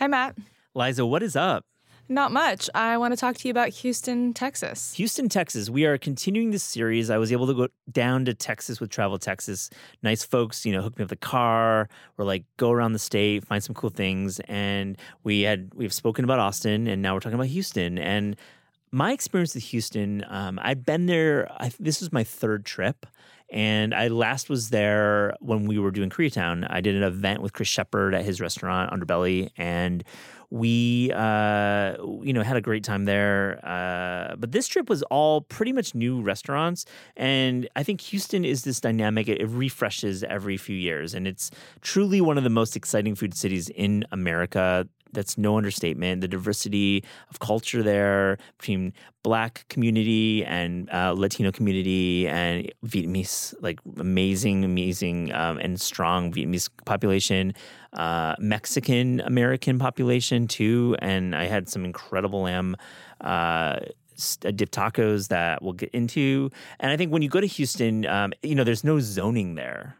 Hi, Matt. Liza, what is up? Not much. I want to talk to you about Houston, Texas. Houston, Texas. We are continuing this series. I was able to go down to Texas with Travel Texas. Nice folks, you know, hooked me up the car. We're like, go around the state, find some cool things. And we had we've spoken about Austin, and now we're talking about Houston. And my experience with Houston, um, I've been there. I, this was my third trip. And I last was there when we were doing Koreatown. I did an event with Chris Shepherd at his restaurant, Underbelly, and we uh, you know had a great time there. Uh, but this trip was all pretty much new restaurants. And i think houston is this dynamic it, it, refreshes every few years. And it's truly one of the most exciting food cities in america that's no understatement. The diversity of culture there between Black community and uh, Latino community and Vietnamese, like amazing, amazing um, and strong Vietnamese population, uh, Mexican American population too, and I had some incredible lamb. Uh, dip tacos that we'll get into. And I think when you go to Houston, um, you know, there's no zoning there.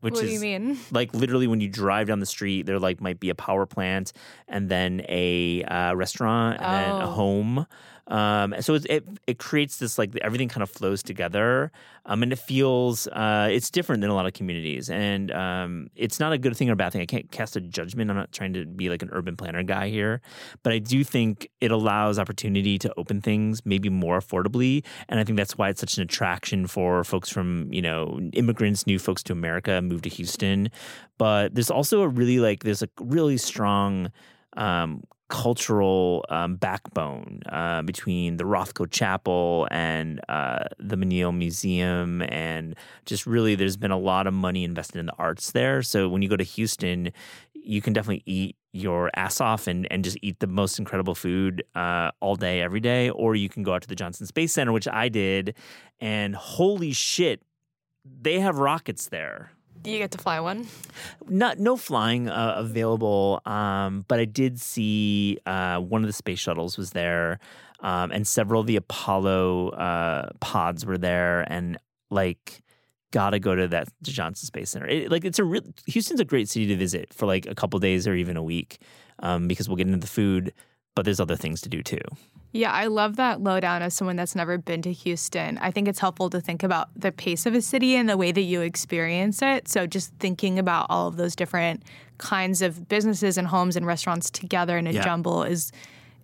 Which what is, do you mean? Like literally, when you drive down the street, there like might be a power plant, and then a uh, restaurant, and oh. then a oh. home. Um, so it, it, it creates this like everything kind of flows together, um, and it feels uh, it's different than a lot of communities, and um, it's not a good thing or a bad thing. I can't cast a judgment. I'm not trying to be like an urban planner guy here, but I do think it allows opportunity to open things maybe more affordably, and I think that's why it's such an attraction for folks from you know immigrants, new folks to America, move to Houston. But there's also a really like there's a really strong um, cultural um, backbone uh, between the Rothko Chapel and uh, the Menil Museum, and just really, there's been a lot of money invested in the arts there. So when you go to Houston, you can definitely eat your ass off and, and just eat the most incredible food uh, all day, every day. Or you can go out to the Johnson Space Center, which I did, and holy shit, they have rockets there. Do you get to fly one? Not no flying uh, available, um, but I did see uh, one of the space shuttles was there, um, and several of the Apollo uh, pods were there, and like gotta go to that Johnson Space Center. It, like it's a real Houston's a great city to visit for like a couple days or even a week, um, because we'll get into the food, but there's other things to do too. Yeah, I love that lowdown as someone that's never been to Houston. I think it's helpful to think about the pace of a city and the way that you experience it. So just thinking about all of those different kinds of businesses and homes and restaurants together in a yeah. jumble is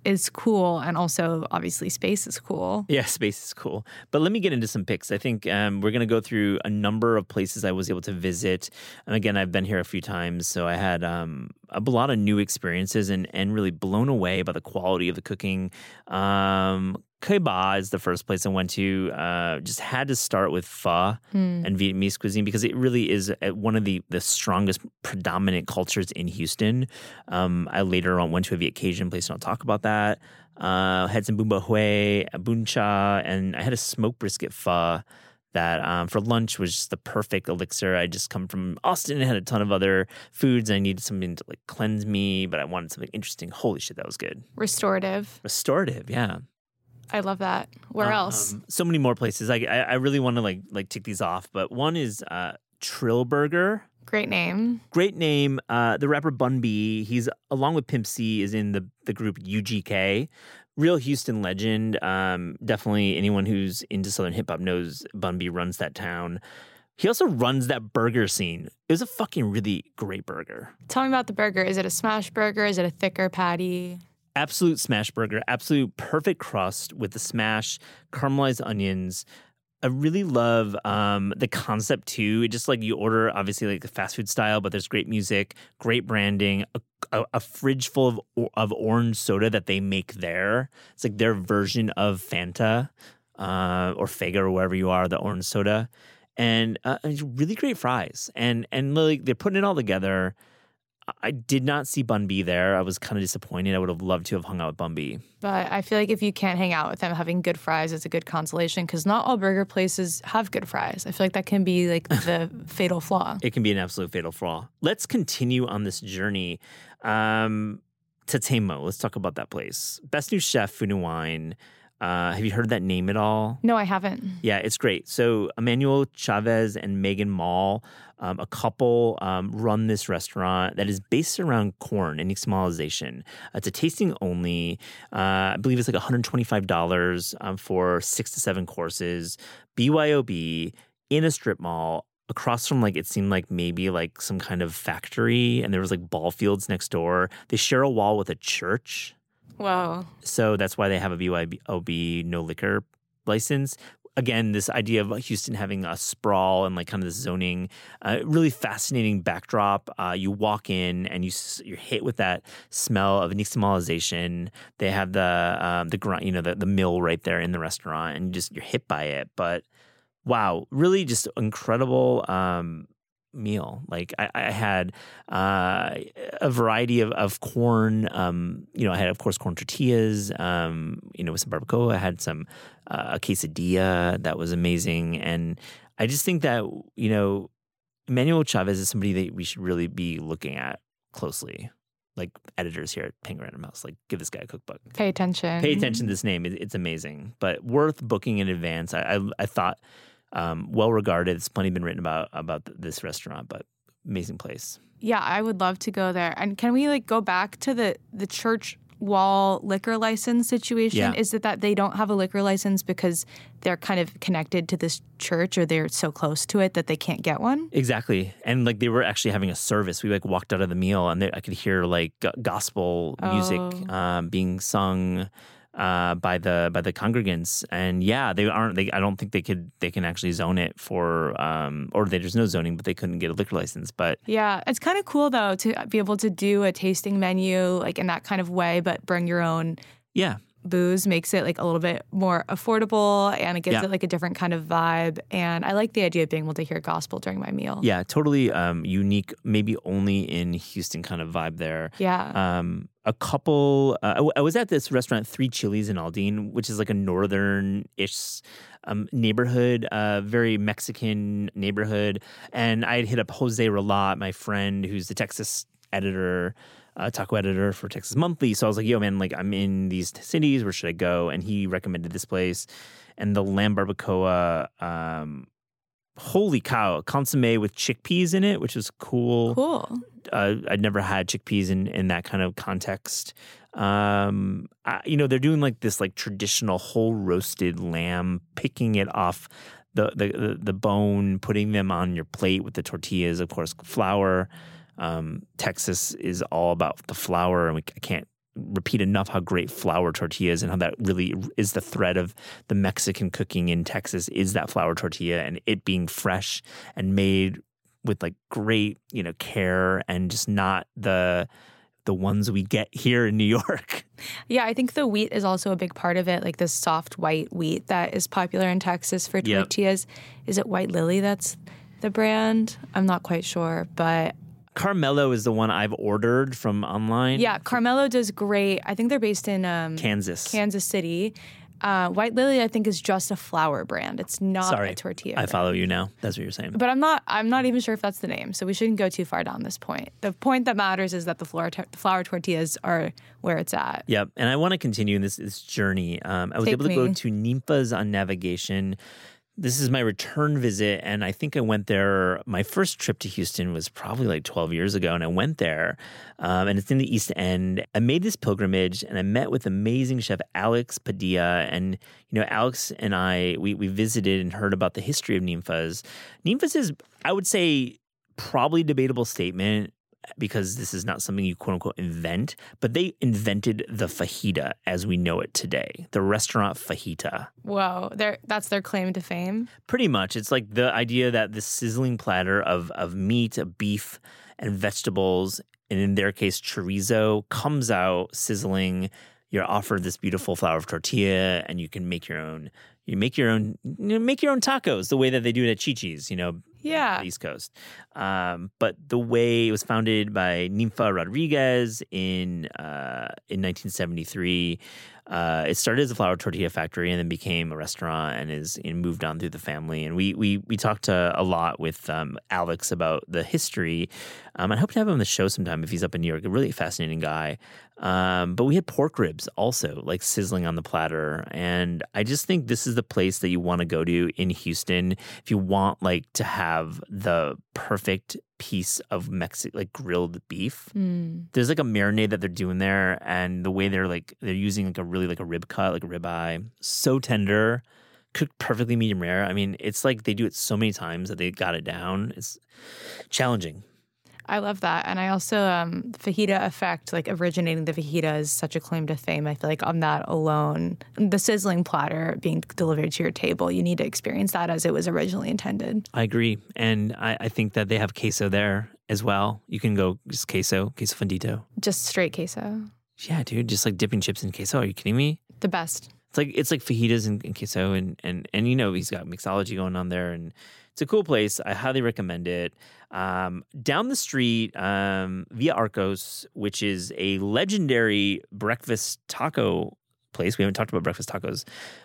is cool and also obviously space is cool. Yeah space is cool. But let me get into some picks i think um, we're going to go through a number of places i was able to visit. And again i've been here a few times so i had um, a lot of new experiences and, and really blown away by the quality of the cooking. Um, Kâu Ba is the first place I went to. Uh, just had to start with pho mm. and Vietnamese cuisine because it really is uh, one of the, the strongest predominant cultures in Houston. Um, I later on went to a Viet Cajun place, and I'll talk about that. Uh, had some bún bò Huế, bún cha, and I had a smoked brisket pho that um, for lunch was just the perfect elixir. I just come from Austin and had a ton of other foods. I needed something to like cleanse me, but I wanted something interesting. Holy shit, that was good. Restorative. Restorative, yeah. I love that. Where um, else? So many more places. I I, I really want to like like tick these off, but one is uh, Trill Burger. Great name. Great name. Uh, the rapper Bun B, he's along with Pimp C, is in the the group UGK. Real Houston legend. Um, definitely anyone who's into Southern hip hop knows Bun B runs that town. He also runs that burger scene. It was a fucking really great burger. Tell me about the burger. Is it a smash burger? Is it a thicker patty? Absolute smash burger, absolute perfect crust with the smash, caramelized onions. I really love um, the concept too. It just like you order, obviously like the fast food style, but there's great music, great branding, a, a, a, fridge full of of orange soda that they make there. It's like their version of Fanta uh, or Faygo or wherever you are, the orange soda, and uh, really great fries. And and like they're putting it all together. I did not see Bun B there. I was kind of disappointed. I would have loved to have hung out with Bun B. But I feel like if you can't hang out with them, having good fries is a good consolation because not all burger places have good fries. I feel like that can be like the fatal flaw. It can be an absolute fatal flaw. Let's continue on this journey um, to Tatemó. Let's talk about that place. Best new chef, food and wine. Uh, have you heard that name at all? No, I haven't. Yeah, it's great. So Emmanuel Chavez and Megan Maul, um, a couple, um, run this restaurant that is based around corn and nixtamalization. It's a tasting only. Uh, I believe it's like $125 um, for six to seven courses. BYOB in a strip mall across from like it seemed like maybe like some kind of factory and there was like ball fields next door. They share a wall with a church. Whoa. So that's why they have a BYOB no liquor license. Again, this idea of Houston having a sprawl and like kind of this zoning, uh, really fascinating backdrop. Uh, you walk in and you you're hit with that smell of nixtamalization. They have the um, the grind, you know, the, the mill right there in the restaurant, and just you're hit by it. But wow, really just incredible um, meal. Like I, I had uh, a variety of, of corn. Um, you know, I had of course corn tortillas. Um, you know, with some barbacoa. I had some uh, a quesadilla that was amazing, and I just think that you know, Emmanuel Chavez is somebody that we should really be looking at closely. Like editors here at Penguin Random House, like give this guy a cookbook. Pay attention. Pay attention to this name; it's amazing, but worth booking in advance. I, I, I thought um, well regarded. It's plenty been written about about this restaurant, but amazing place. Yeah, I would love to go there. And can we like go back to the the church wall liquor license situation? Yeah. Is it that they don't have a liquor license because they're kind of connected to this church or they're so close to it that they can't get one? Exactly, and like they were actually having a service. We like walked out of the meal and they, I could hear like gospel music Oh. um, being sung. Uh, by the by the congregants. And yeah they aren't they I don't think they could they can actually zone it for um or they, there's no zoning but they couldn't get a liquor license but Yeah, it's kind of cool though to be able to do a tasting menu like in that kind of way, but bring your own yeah booze makes it like a little bit more affordable and it gives Yeah. it like a different kind of vibe. And I like the idea of being able to hear gospel during my meal. yeah totally um unique maybe only in Houston kind of vibe there Yeah. um, a couple. Uh, I w- I was at this restaurant, Three Chilies in Aldine, which is like a northern-ish um, neighborhood, uh, very Mexican neighborhood. And I had hit up Jose Ralat, my friend, who's the Texas editor. Uh, taco editor for Texas Monthly. So I was like, yo, man, like I'm in these cities. Where should I go? And he recommended this place. And the lamb barbacoa, um, holy cow, consomme with chickpeas in it, which is cool cool. uh, I'd never had chickpeas in, in that kind of context. Um, I, you know, they're doing like this like traditional whole roasted lamb, picking it off the the the bone, putting them on your plate with the tortillas, of course, flour. Um, Texas is all about the flour, and we I can't repeat enough how great flour tortillas and how that really is the thread of the Mexican cooking in Texas is that flour tortilla and it being fresh and made with like great, you know, care and just not the the ones we get here in New York. Yeah, I think the wheat is also a big part of it, like this soft white wheat that is popular in Texas for Yep. tortillas. Is it White Lily that's the brand? I'm not quite sure, but Carmelo is the one I've ordered from online. yeah, Carmelo does great. I think they're based in um, Kansas. Kansas City. Uh, White Lily, I think, is just a flour brand. It's not Sorry, a tortilla. I brand. follow you now. That's what you're saying. But I'm not. I'm not even sure if that's the name. So we shouldn't go too far down this point. The point that matters is that the flour, flour tortillas are where it's at. Yep, and I want to continue this this journey. Um, I was Take able to go to Ninfas on Navigation. This is my return visit, and I think I went there. My first trip to Houston was probably like 12 years ago, and I went there, um, and it's in the East End. I made this pilgrimage, and I met with amazing chef Alex Padilla, and you know, Alex and I we we visited and heard about the history of Ninfas. Ninfas is, I would say, probably debatable statement because this is not something you quote unquote invent, but they invented the fajita as we know it today, the restaurant fajita. Whoa, that's their claim to fame. Pretty much, it's like the idea that this sizzling platter of of meat, of beef, and vegetables, and in their case chorizo, comes out sizzling. You're offered this beautiful flour of tortilla, and you can make your own. You make your own. You know, make your own tacos the way that they do it at Chi-Chi's. You know, Yeah. the East Coast. Um, but the way it was founded by Ninfa Rodriguez in uh, in 1973, uh, it started as a flour tortilla factory and then became a restaurant and is and moved on through the family. And we we we talked uh, a lot with um, Alex about the history. Um, I hope to have him on the show sometime if he's up in New York. A really fascinating guy. Um, but we had pork ribs also, like sizzling on the platter. And I just think this is the place that you want to go to in Houston if you want like to have the perfect piece of Mexican like grilled beef. Mm. There's like a marinade that they're doing there, and the way they're like they're using like a really like a rib cut, like a ribeye, so tender, cooked perfectly medium rare. I mean, it's like they do it so many times that they got it down. It's challenging. I love that. And I also, um, fajita effect, like originating the fajita is such a claim to fame. I feel like on that alone, the sizzling platter being delivered to your table, you need to experience that as it was originally intended. I agree, and I, I think that they have queso there as well. You can go just queso, queso fundido. Just straight queso. Yeah, dude, just like dipping chips in queso. Are you kidding me? The best. It's like it's like fajitas and, and queso, and and and you know he's got mixology going on there, and it's a cool place. I highly recommend it. Um, down the street, um, Villa Arcos, which is a legendary breakfast taco place. We haven't talked about breakfast tacos,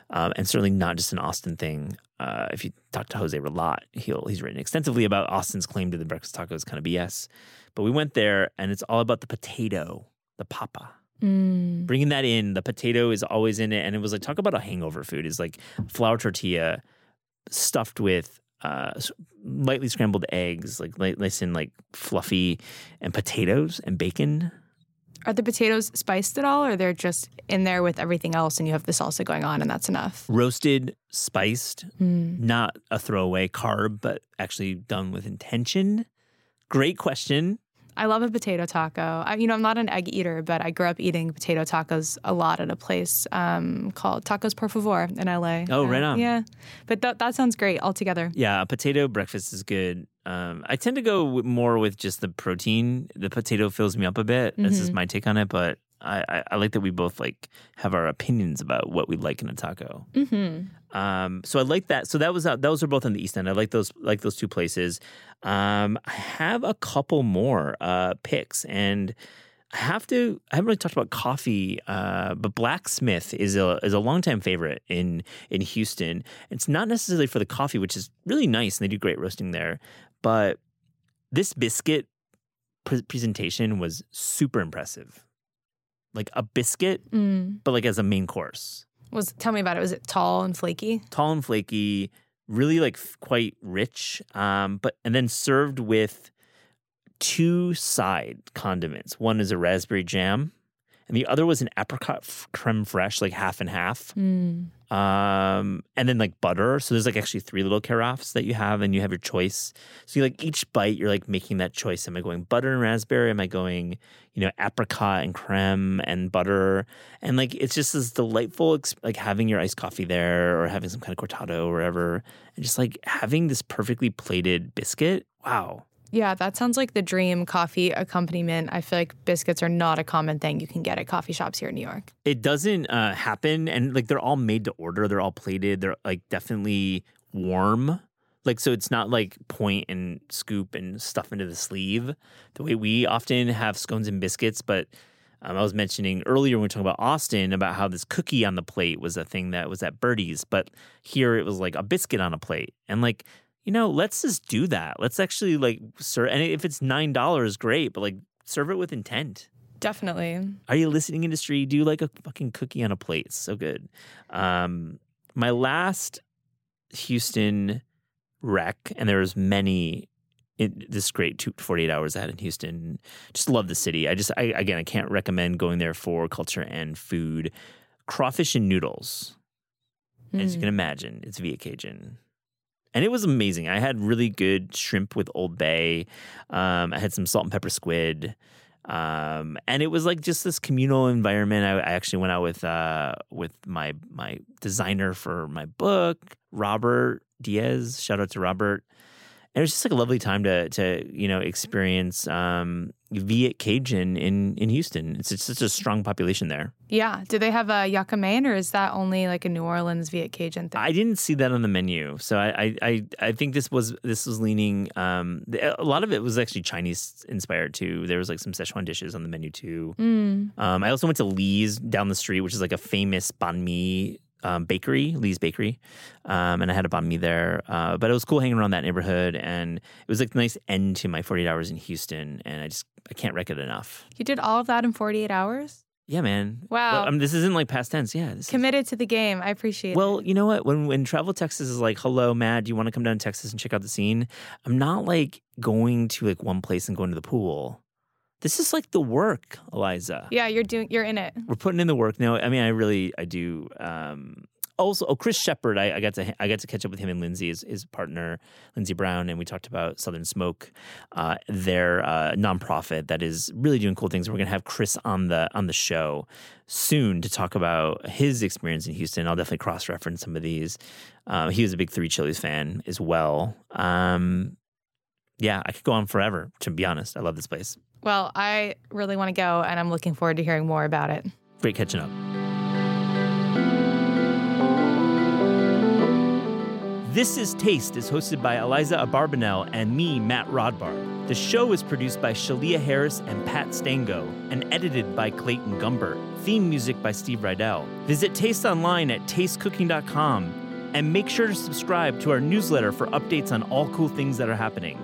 um, and certainly not just an Austin thing. Uh, if you talk to Jose Ralat, he'll he's written extensively about Austin's claim to the breakfast tacos, kind of BS. But we went there, and it's all about the potato, the papa Mm. bringing that in the potato is always in it and it was like talk about a hangover food is like flour tortilla stuffed with uh, lightly scrambled eggs like li- nice and like fluffy and potatoes and bacon Are the potatoes spiced at all, or they're just in there with everything else and you have the salsa going on and that's enough? roasted spiced Mm. not a throwaway carb but actually done with intention great question I love a potato taco. I, you know, I'm not an egg eater, but I grew up eating potato tacos a lot at a place um, called Tacos Por Favor in LA. Oh, right on. Yeah, but that that sounds great altogether. yeah a potato breakfast is good um, i tend to go with more with just the protein the potato fills me up a bit this is my take on it but I, I, I like that we both like have our opinions about what we like in a taco Mm-hmm. Um, so I like that. So that was uh, those are both on the East End. I like those like those two places. Um, I have a couple more uh, picks, and I have to. I haven't really talked about coffee, uh, but Blacksmith is a is a longtime favorite in in Houston. It's not necessarily for the coffee, which is really nice, and they do great roasting there. But this biscuit pre- presentation was super impressive. Like a biscuit, Mm. but like as a main course Was tell me about it. Was it tall and flaky? tall and flaky, really like f- quite rich, um, but and then served with two side condiments. One is a raspberry jam, and the other was an apricot creme fraiche, like half and half. Mm. Um, and then like butter. So there's like actually three little carafes that you have, and you have your choice. So you like each bite, you're like making that choice. Am I going butter and raspberry? Am I going, you know, apricot and creme and butter? And like it's just this delightful, like having your iced coffee there or having some kind of cortado or whatever, and just like having this perfectly plated biscuit. Wow. Yeah, that sounds like the dream coffee accompaniment. I feel like biscuits are not a common thing you can get at coffee shops here in New York. It doesn't uh, happen, and like they're all made to order. They're all plated. They're like definitely warm. Like so, it's not like point and scoop and stuff into the sleeve the way we often have scones and biscuits. But um, I was mentioning earlier when we were talking about Austin about how this cookie on the plate was a thing that was at Birdie's, but here it was like a biscuit on a plate, and like you know, let's just do that. Let's actually like serve, and if it's nine dollars, great, but like serve it with intent. Definitely. Are you listening industry? Do you like a fucking cookie on a plate? It's so good. Um, my last Houston wreck, and there was many. It, this great two, 48 hours I had in Houston. Just love the city. I just, I, again, I can't recommend going there for culture and food. Crawfish and noodles, as you Mm. can imagine, it's Viet Cajun. And it was amazing. I had really good shrimp with Old Bay. Um, I had some salt and pepper squid. Um, and it was like just this communal environment. I, I actually went out with uh, with my my designer for my book, Robert Diaz. Shout out to Robert. And it was just like a lovely time to to you know experience um, Viet Cajun in in Houston. It's, it's such a strong population there. Yeah. Do they have a yaka mein or is that only like a New Orleans Viet Cajun thing? I didn't see that on the menu, so I I, I, I think this was this was leaning. Um, a lot of it was actually Chinese inspired too. There was like some Szechuan dishes on the menu too. Mm. Um, I also went to Lee's down the street, which is like a famous banh mi um, bakery, Lee's Bakery, um, and I had a banh mi there. Uh, but it was cool hanging around that neighborhood, and it was like a nice end to my 48 hours in Houston. And I just I can't wreck it enough. You did all of that in 48 hours? Yeah, man. Wow. Well, I mean, this isn't like past tense. Yeah. This is, Committed to the game. I appreciate it. well, you know what? When when Travel Texas is like, "Hello, Matt, do you want to come down to Texas and check out the scene?" I'm not like going to like one place and going to the pool. This is like the work, Aliza. Yeah, you're doing you're in it. We're putting in the work. No, I mean, I really, I do. Um, also, oh, Chris Shepherd, I, I got to I got to catch up with him and Lindsay, his, his partner, Lindsay Brown, and we talked about Southern Smoke, uh, their uh, nonprofit that is really doing cool things. We're gonna have Chris on the on the show soon to talk about his experience in Houston. I'll definitely cross reference some of these. Uh, he was a big Three Chilies fan as well. Um, yeah, I could go on forever. To be honest, I love this place. Well, I really want to go and I'm looking forward to hearing more about it. Great catching up. This is Taste is hosted by Aliza Abarbanel and me, Matt Rodbard. The show is produced by Shalia Harris and Pat Stango and edited by Clayton Gumbert. Theme music by Steve Rydell. Visit Taste online at tastecooking.com and make sure to subscribe to our newsletter for updates on all cool things that are happening.